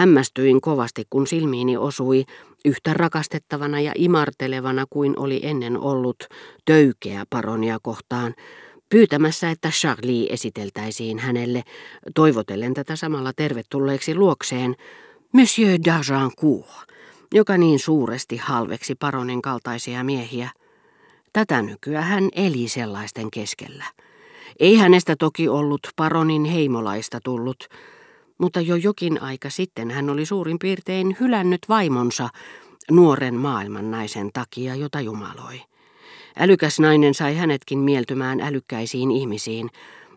Hämmästyin kovasti, kun silmiini osui yhtä rakastettavana ja imartelevana kuin oli ennen ollut töykeä paronia kohtaan, pyytämässä, että Charlie esiteltäisiin hänelle, toivotellen tätä samalla tervetulleeksi luokseen, Monsieur d'Argencourt, joka niin suuresti halveksi paronin kaltaisia miehiä. Tätä nykyään hän eli sellaisten keskellä. Ei hänestä toki ollut paronin heimolaista tullut, mutta jo jokin aika sitten hän oli suurin piirtein hylännyt vaimonsa nuoren maailman naisen takia, jota jumaloi. Älykäs nainen sai hänetkin mieltymään älykkäisiin ihmisiin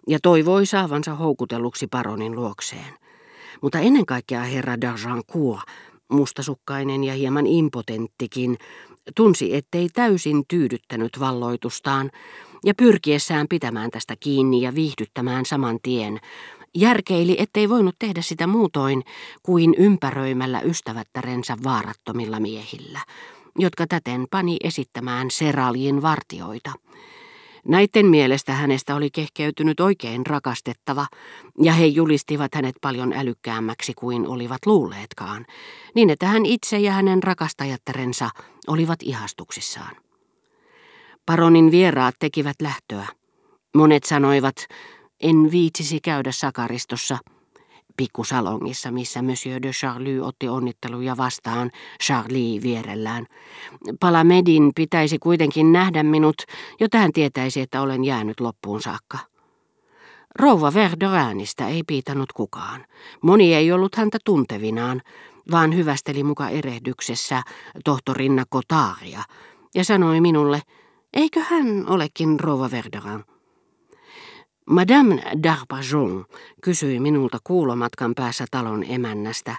ja toivoi saavansa houkutelluksi paronin luokseen. Mutta ennen kaikkea herra d'Argencourt, mustasukkainen ja hieman impotenttikin, tunsi, ettei täysin tyydyttänyt valloitustaan, ja pyrkiessään pitämään tästä kiinni ja viihdyttämään saman tien, järkeili, ettei voinut tehdä sitä muutoin kuin ympäröimällä ystävättärensä vaarattomilla miehillä, jotka täten pani esittämään Seralin vartioita. Näiden mielestä hänestä oli kehkeytynyt oikein rakastettava, ja he julistivat hänet paljon älykkäämmäksi kuin olivat luulleetkaan, niin että hän itse ja hänen rakastajattarensa olivat ihastuksissaan. Paronin vieraat tekivät lähtöä. Monet sanoivat, en viitsisi käydä sakaristossa, pikkusalongissa, missä Monsieur de Charlie otti onnitteluja vastaan Charlie vierellään. Palamedin pitäisi kuitenkin nähdä minut, jotta hän tietäisi, että olen jäänyt loppuun saakka. Rouva Verderäänistä ei piitannut kukaan. Moni ei ollut häntä tuntevinaan, vaan hyvästeli muka erehdyksessä tohtorinna Kotaaria ja sanoi minulle, eikö hän olekin rouva Verderään. Madame d'Arpajon kysyi minulta kuulomatkan päässä talon emännästä,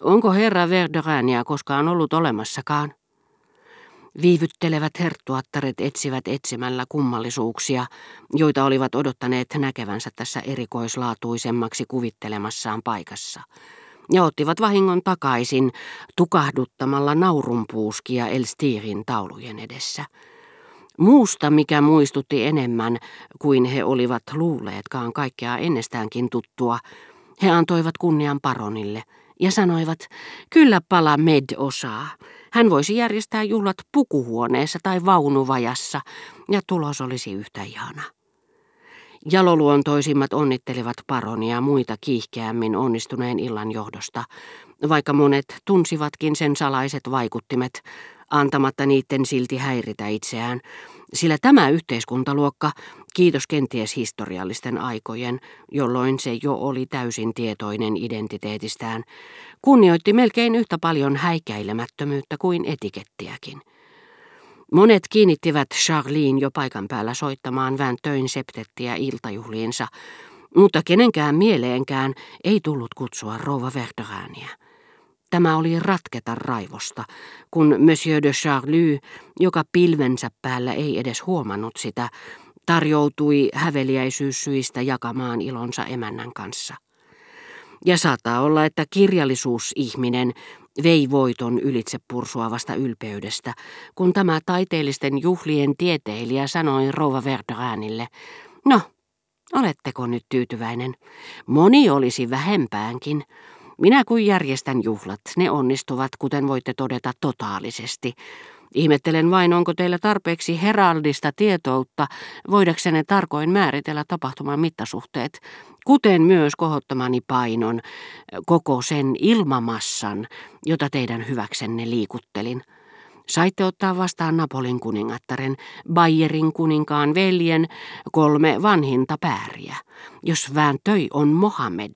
onko herra Verderania koskaan ollut olemassakaan. Viivyttelevät herttuattaret etsivät etsimällä kummallisuuksia, joita olivat odottaneet näkevänsä tässä erikoislaatuisemmaksi kuvittelemassaan paikassa, ja ottivat vahingon takaisin tukahduttamalla naurunpuuskia Elstirin taulujen edessä. Muusta, mikä muistutti enemmän kuin he olivat luulleetkaan kaikkea ennestäänkin tuttua, he antoivat kunnian paronille ja sanoivat, kyllä pala Med osaa. Hän voisi järjestää juhlat pukuhuoneessa tai vaunuvajassa, ja tulos olisi yhtä ihana. Jaloluontoisimmat onnittelivat paronia muita kiihkeämmin onnistuneen illan johdosta, vaikka monet tunsivatkin sen salaiset vaikuttimet, antamatta niiden silti häiritä itseään, sillä tämä yhteiskuntaluokka, kiitos kenties historiallisten aikojen, jolloin se jo oli täysin tietoinen identiteetistään, kunnioitti melkein yhtä paljon häikäilemättömyyttä kuin etikettiäkin. Monet kiinnittivät Charlene jo paikan päällä soittamaan Väntöin septettiä iltajuhliinsa, mutta kenenkään mieleenkään ei tullut kutsua rouva Verderääniä. Tämä oli ratketa raivosta, kun Monsieur de Charlie, joka pilvensä päällä ei edes huomannut sitä, tarjoutui häveliäisyyssyistä jakamaan ilonsa emännän kanssa. Ja saattaa olla, että kirjallisuusihminen vei voiton ylitse pursuavasta ylpeydestä, kun tämä taiteellisten juhlien tieteilijä sanoi rouva Verderäänille, no, oletteko nyt tyytyväinen? Moni olisi vähempäänkin, minä kun järjestän juhlat, ne onnistuvat, kuten voitte todeta, totaalisesti. Ihmettelen vain, onko teillä tarpeeksi heraldista tietoutta, voidaksenne tarkoin määritellä tapahtuman mittasuhteet, kuten myös kohottamani painon, koko sen ilmamassan, jota teidän hyväksenne liikuttelin. Saitte ottaa vastaan Napolin kuningattaren, Bayerin kuninkaan veljen, kolme vanhinta pääriä. Jos vääntöi on Mohammed,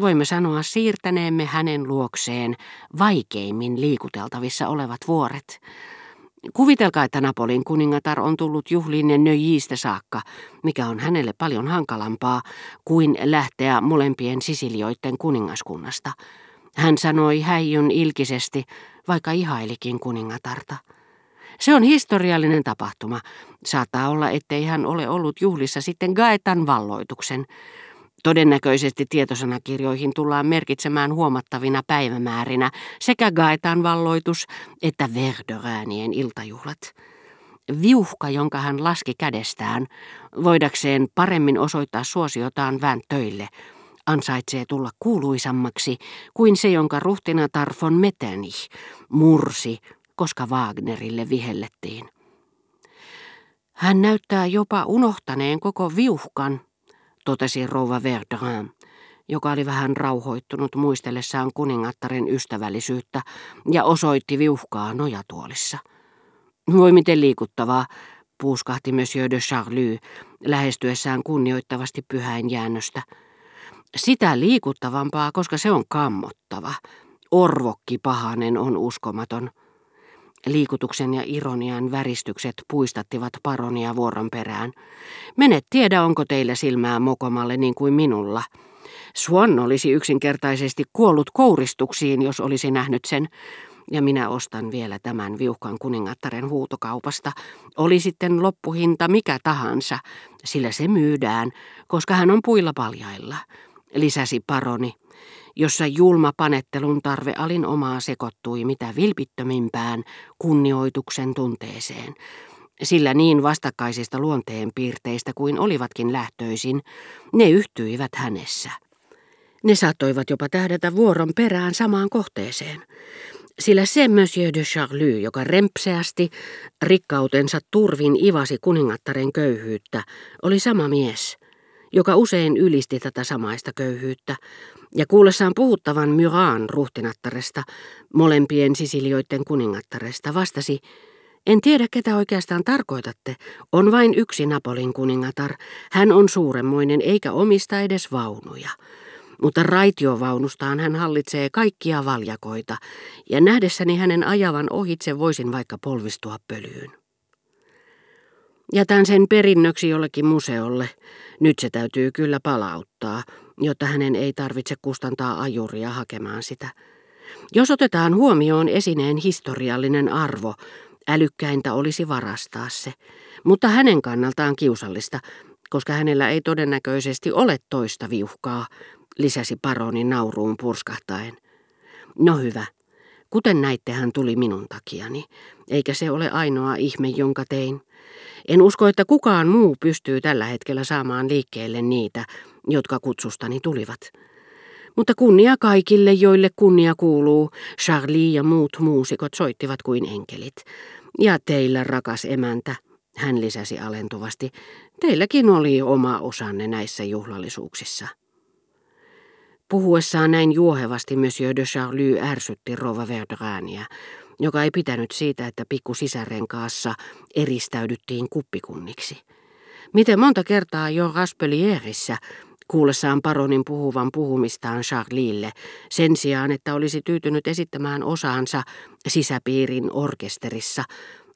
Voimme sanoa siirtäneemme hänen luokseen vaikeimmin liikuteltavissa olevat vuoret. Kuvitelkaa, että Napolin kuningatar on tullut juhliin nöjistä saakka, mikä on hänelle paljon hankalampaa kuin lähteä molempien sisilioiden kuningaskunnasta. Hän sanoi häijyn ilkisesti, vaikka ihailikin kuningatarta. Se on historiallinen tapahtuma. Saattaa olla, ettei hän ole ollut juhlissa sitten Gaetan valloituksen. Todennäköisesti tietosanakirjoihin tullaan merkitsemään huomattavina päivämäärinä sekä Gaetan valloitus että Verderäänien iltajuhlat. Viuhka, jonka hän laski kädestään, voidakseen paremmin osoittaa suosiotaan vään töille, ansaitsee tulla kuuluisammaksi kuin se, jonka ruhtinatar von Metternich mursi, koska Wagnerille vihellettiin. Hän näyttää jopa unohtaneen koko viuhkan, totesi rouva Verderin, joka oli vähän rauhoittunut muistellessaan kuningattaren ystävällisyyttä ja osoitti viuhkaa nojatuolissa. Voi miten liikuttavaa, puuskahti Monsieur de Charlie lähestyessään kunnioittavasti pyhäin jäännöstä. Sitä liikuttavampaa, koska se on kammottava. Orvokki pahanen on uskomaton. Liikutuksen ja ironian väristykset puistattivat paronia vuoron perään. Menet tiedä, onko teillä silmää mokomalle niin kuin minulla. Swan olisi yksinkertaisesti kuollut kouristuksiin, jos olisi nähnyt sen. Ja minä ostan vielä tämän viuhkan kuningattaren huutokaupasta. Oli sitten loppuhinta mikä tahansa, sillä se myydään, koska hän on puilla paljailla, lisäsi paroni jossa julma panettelun tarve alin omaa sekoittui mitä vilpittömimpään kunnioituksen tunteeseen, sillä niin vastakkaisista luonteen piirteistä kuin olivatkin lähtöisin, ne yhtyivät hänessä. Ne saattoivat jopa tähdätä vuoron perään samaan kohteeseen, sillä se Monsieur de Charlie, joka rempseästi rikkautensa turvin ivasi kuningattaren köyhyyttä, oli sama mies, joka usein ylisti tätä samaista köyhyyttä, ja kuullessaan puhuttavan Myraan ruhtinattaresta, molempien sisilioiden kuningattaresta, vastasi, en tiedä ketä oikeastaan tarkoitatte, on vain yksi Napolin kuningatar, hän on suuremmoinen eikä omista edes vaunuja. Mutta raitiovaunustaan hän hallitsee kaikkia valjakoita, ja nähdessäni hänen ajavan ohitse voisin vaikka polvistua pölyyn. Jätän sen perinnöksi jollekin museolle. Nyt se täytyy kyllä palauttaa, jotta hänen ei tarvitse kustantaa ajuria hakemaan sitä. Jos otetaan huomioon esineen historiallinen arvo, älykkäintä olisi varastaa se, mutta hänen kannaltaan kiusallista, koska hänellä ei todennäköisesti ole toista viuhkaa, lisäsi paroni nauruun purskahtaen. No hyvä, kuten näitte hän tuli minun takiani, eikä se ole ainoa ihme, jonka tein. En usko, että kukaan muu pystyy tällä hetkellä saamaan liikkeelle niitä, jotka kutsustani tulivat. Mutta kunnia kaikille, joille kunnia kuuluu. Charlie ja muut muusikot soittivat kuin enkelit. Ja teillä, rakas emäntä, hän lisäsi alentuvasti, teilläkin oli oma osanne näissä juhlallisuuksissa. Puhuessaan näin juohevasti Monsieur de Charlie ärsytti Rova Verdrania, joka ei pitänyt siitä, että pikku sisärenkaassa eristäydyttiin kuppikunniksi. Miten monta kertaa jo Raspelierissä kuullessaan paronin puhuvan puhumistaan Charlille, sen sijaan, että olisi tyytynyt esittämään osaansa sisäpiirin orkesterissa,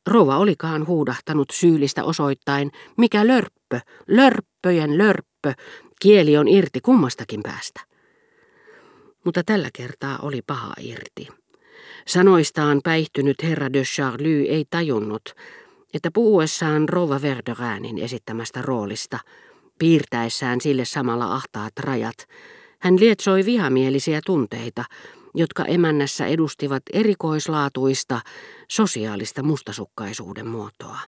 Rova olikaan huudahtanut syyllistä osoittain, mikä lörppö, lörppöjen lörppö, kieli on irti kummastakin päästä. Mutta tällä kertaa oli paha irti. Sanoistaan päihtynyt herra de Charlie ei tajunnut, että puhuessaan Rova Verderäänin esittämästä roolista, piirtäessään sille samalla ahtaat rajat, hän lietsoi vihamielisiä tunteita, jotka emännässä edustivat erikoislaatuista sosiaalista mustasukkaisuuden muotoa.